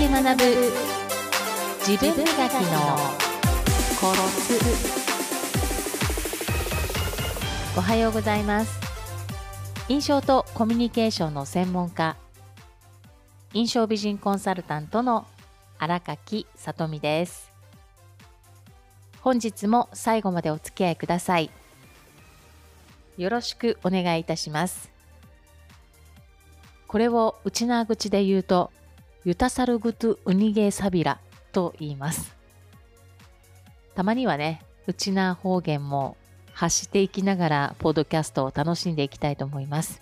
で学ぶ。自分磨きのコツおはようございます。印象とコミュニケーションの専門家。印象美人コンサルタントの荒垣さとみです。本日も最後までお付き合いください。よろしくお願いいたします。これを内縄口で言うとユタサルグトゥウニゲサビラと言います。たまにはね、内縄方言も発していきながら、ポッドキャストを楽しんでいきたいと思います。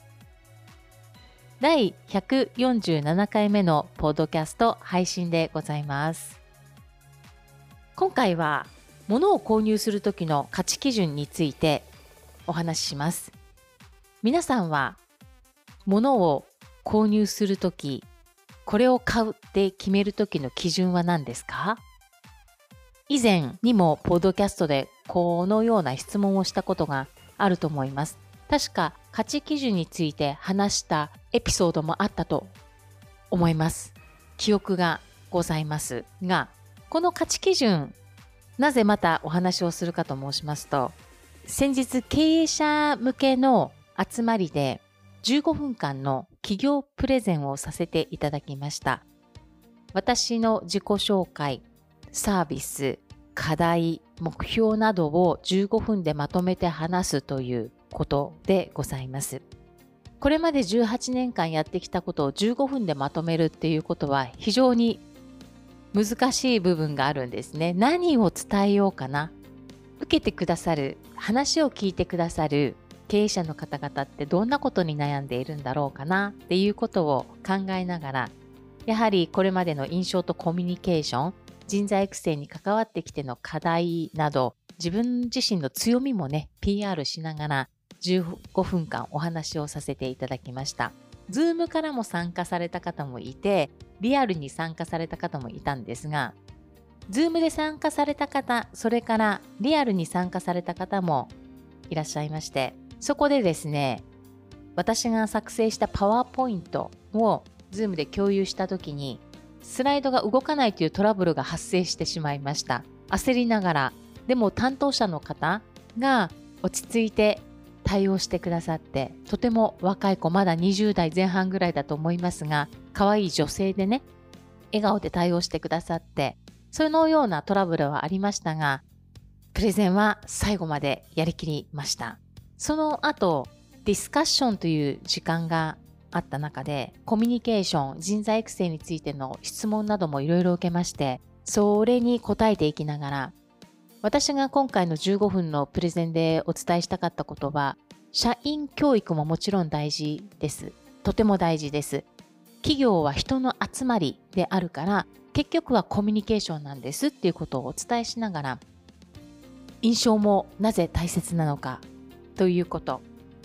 第147回目のポッドキャスト配信でございます。今回は、物を購入するときの価値基準についてお話しします。皆さんは、物を購入するとき、これを買うって決める時の基準は何ですか？以前にもポッドキャストでこのような質問をしたことがあると思います。確か価値基準について話したエピソードもあったと思います。記憶がございますが、この価値基準、なぜまたお話をするかと申しますと、先日経営者向けの集まりで15分間の企業プレゼンをさせていただきました。私の自己紹介、サービス、課題、目標などを15分でまとめて話すということでございます。これまで18年間やってきたことを15分でまとめるっていうことは非常に難しい部分があるんですね。何を伝えようかな。受けてくださる、話を聞いてくださる経営者の方々ってどんなことに悩んでいるんだろうかなっていうことを考えながら、やはりこれまでの印象とコミュニケーション、人材育成に関わってきての課題など、自分自身の強みもね、PR しながら15分間お話をさせていただきました。Zoom からも参加された方もいて、リアルに参加された方もいたんですが、 Zoom で参加された方、それからリアルに参加された方もいらっしゃいまして、そこでですね、私が作成したパワーポイントを Zoom で共有した時に、スライドが動かないというトラブルが発生してしまいました。焦りながら、でも担当者の方が落ち着いて対応してくださって、とても若い子、まだ20代前半ぐらいだと思いますが、可愛い女性でね、笑顔で対応してくださって、そのようなトラブルはありましたが、プレゼンは最後までやりきりました。その後、ディスカッションという時間があった中で、コミュニケーション、人材育成についての質問などもいろいろ受けまして、それに答えていきながら、私が今回の15分のプレゼンでお伝えしたかったことは、社員教育ももちろん大事です。とても大事です。企業は人の集まりであるから、結局はコミュニケーションなんですっていうことをお伝えしながら、印象もなぜ大切なのかということ。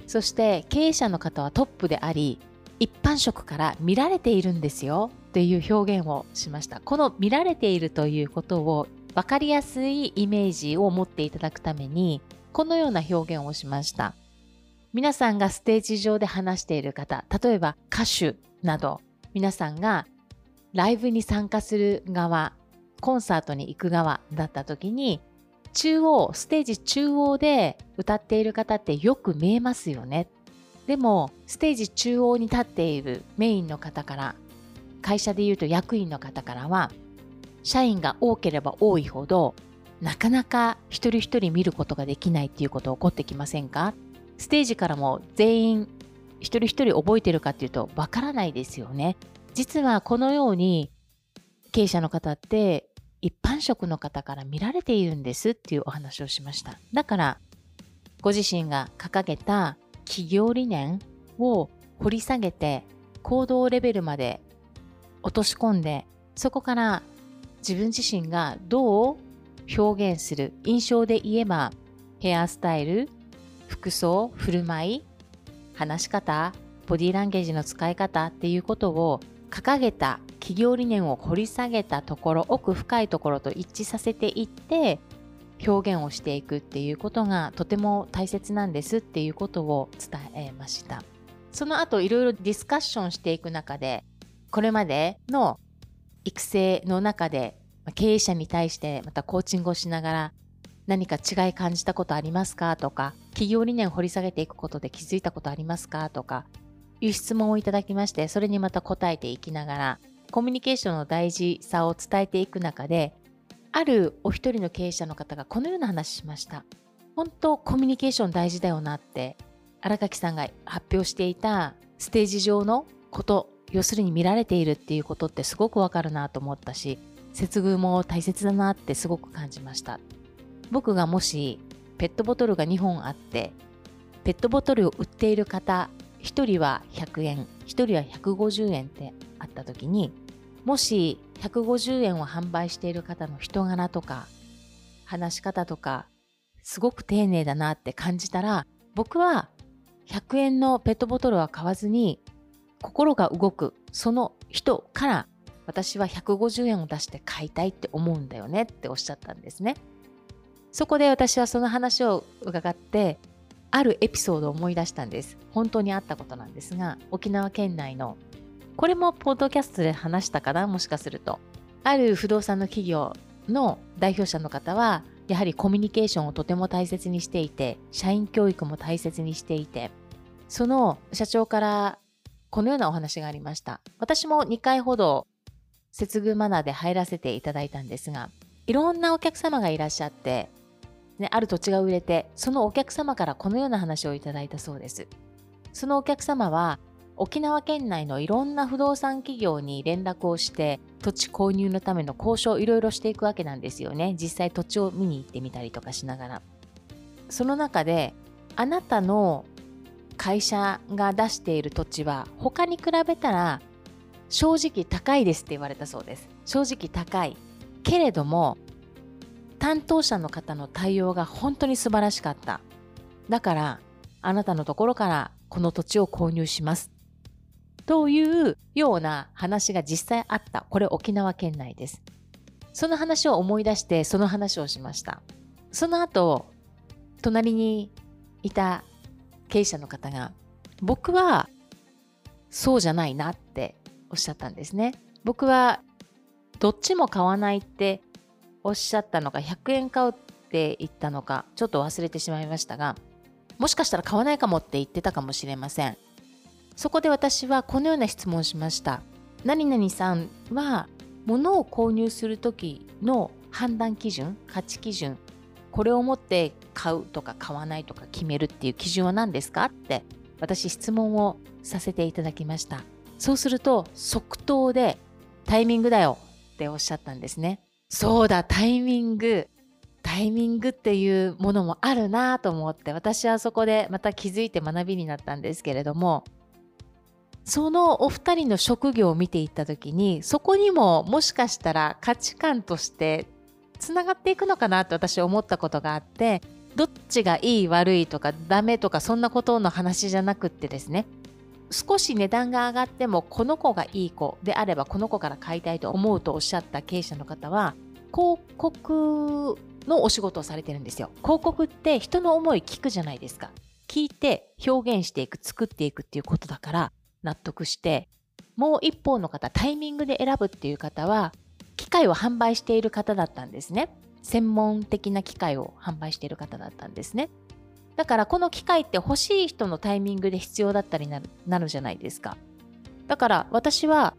そして経営者の方はトップであり、一般職から見られているんですよっていう表現をしました。この見られているということを分かりやすいイメージを持っていただくために、このような表現をしました。皆さんがステージ上で話している方、例えば歌手など、皆さんがライブに参加する側、コンサートに行く側だった時に、中央、ステージ中央で歌っている方ってよく見えますよね。でも、ステージ中央に立っているメインの方から、会社で言うと役員の方からは、社員が多ければ多いほど、なかなか一人一人見ることができないっていうこと起こってきませんか？ステージからも全員一人一人覚えてるかっていうとわからないですよね。実はこのように経営者の方って一般職の方から見られているんですっていうお話をしました。だから、ご自身が掲げた企業理念を掘り下げて行動レベルまで落とし込んで、そこから自分自身がどう表現する印象で言えばヘアスタイル、服装、振る舞い、話し方、ボディーランゲージの使い方っていうことを掲げた企業理念を掘り下げたところ奥深いところと一致させていって表現をしていくっていうことがとても大切なんですっていうことを伝えました。その後いろいろディスカッションしていく中でこれまでの育成の中で経営者に対してまたコーチングをしながら何か違い感じたことありますか？とか企業理念を掘り下げていくことで気づいたことありますか？とかいう質問をいただきましてそれにまた答えていきながらコミュニケーションの大事さを伝えていく中であるお一人の経営者の方がこのような話しました。本当コミュニケーション大事だよなって荒垣さんが発表していたステージ上のこと要するに見られているっていうことってすごくわかるなと思ったし接遇も大切だなってすごく感じました。僕がもしペットボトルが2本あってペットボトルを売っている方1人は100円1人は150円ってあった時にもし150円を販売している方の人柄とか話し方とかすごく丁寧だなって感じたら僕は100円のペットボトルは買わずに心が動くその人から私は150円を出して買いたいって思うんだよねっておっしゃったんですね。そこで私はその話を伺ってあるエピソードを思い出したんです。本当にあったことなんですが沖縄県内のこれもポッドキャストで話したかなもしかすると。ある不動産の企業の代表者の方はやはりコミュニケーションをとても大切にしていて社員教育も大切にしていてその社長からこのようなお話がありました。私も2回ほど接遇マナーで入らせていただいたんですがいろんなお客様がいらっしゃって、ね、ある土地が売れてそのお客様からこのような話をいただいたそうです。そのお客様は沖縄県内のいろんな不動産企業に連絡をして土地購入のための交渉をいろいろしていくわけなんですよね。実際土地を見に行ってみたりとかしながら。その中であなたの会社が出している土地は他に比べたら正直高いですって言われたそうです。正直高い。けれども担当者の方の対応が本当に素晴らしかった。だからあなたのところからこの土地を購入します。というような話が実際あった。これ沖縄県内です。その話を思い出してその話をしました。その後、隣にいた経営者の方が、僕はそうじゃないなっておっしゃったんですね。僕はどっちも買わないっておっしゃったのか、100円買うって言ったのか、ちょっと忘れてしまいましたが、もしかしたら買わないかもって言ってたかもしれません。そこで私はこのような質問しました。何々さんは物を購入する時の判断基準、価値基準、これを持って買うとか買わないとか決めるっていう基準は何ですか？って私質問をさせていただきました。そうすると即答でタイミングだよっておっしゃったんですね。そうだ、タイミング。タイミングっていうものもあるなと思って私はそこでまた気づいて学びになったんですけれどもそのお二人の職業を見ていった時にそこにももしかしたら価値観としてつながっていくのかなって私思ったことがあってどっちがいい悪いとかダメとかそんなことの話じゃなくってですね少し値段が上がってもこの子がいい子であればこの子から買いたいと思うとおっしゃった経営者の方は広告のお仕事をされてるんですよ。広告って人の思い聞くじゃないですか。聞いて表現していく作っていくっていうことだから納得してもう一方の方タイミングで選ぶっていう方は機械を販売している方だったんですね。専門的な機械を販売している方だったんですね。だからこの機械って欲しい人のタイミングで必要だったりなるなるじゃないですか。だから私は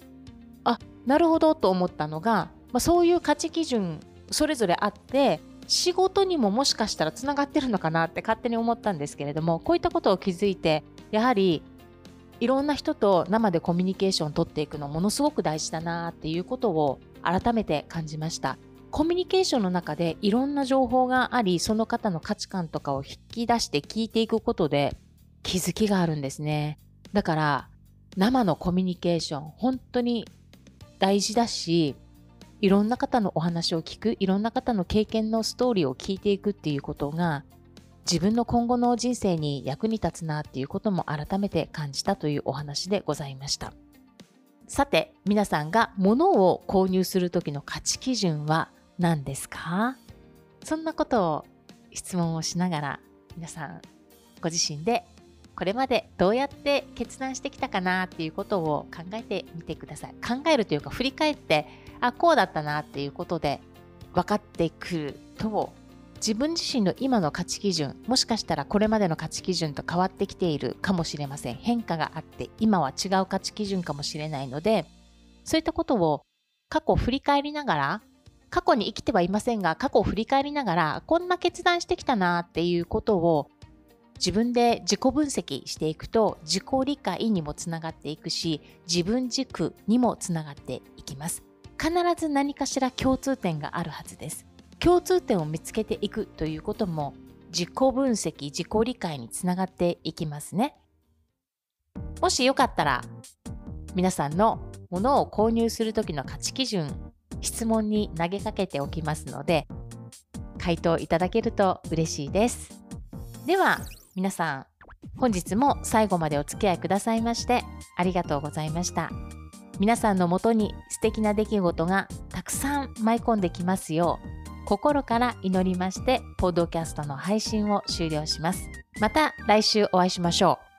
あなるほどと思ったのが、まあ、そういう価値基準それぞれあって仕事にももしかしたらつながってるのかなって勝手に思ったんですけれどもこういったことを気づいてやはりいろんな人と生でコミュニケーションを取っていくのものすごく大事だなっていうことを改めて感じました。コミュニケーションの中でいろんな情報があり、その方の価値観とかを引き出して聞いていくことで気づきがあるんですね。だから生のコミュニケーション本当に大事だし、いろんな方のお話を聞く、いろんな方の経験のストーリーを聞いていくっていうことが自分の今後の人生に役に立つなっていうことも改めて感じたというお話でございました。さて、皆さんが物を購入する時の価値基準は何ですか？そんなことを質問をしながら皆さんご自身でこれまでどうやって決断してきたかなっていうことを考えてみてください。考えるというか振り返って、あ、こうだったなっていうことで分かってくると、自分自身の今の価値基準、もしかしたらこれまでの価値基準と変わってきているかもしれません。変化があって、今は違う価値基準かもしれないので、そういったことを過去を振り返りながら、過去に生きてはいませんが、過去を振り返りながら、こんな決断してきたなっていうことを自分で自己分析していくと自己理解にもつながっていくし自分軸にもつながっていきます必ず何かしら共通点があるはずです共通点を見つけていくということも自己分析自己理解につながっていきますね。もしよかったら皆さんのものを購入する時の価値基準質問に投げかけておきますので回答いただけると嬉しいです。では皆さん本日も最後までお付き合いくださいましてありがとうございました。皆さんのもとに素敵な出来事がたくさん舞い込んできますよう心から祈りましてポッドキャストの配信を終了します。また来週お会いしましょう。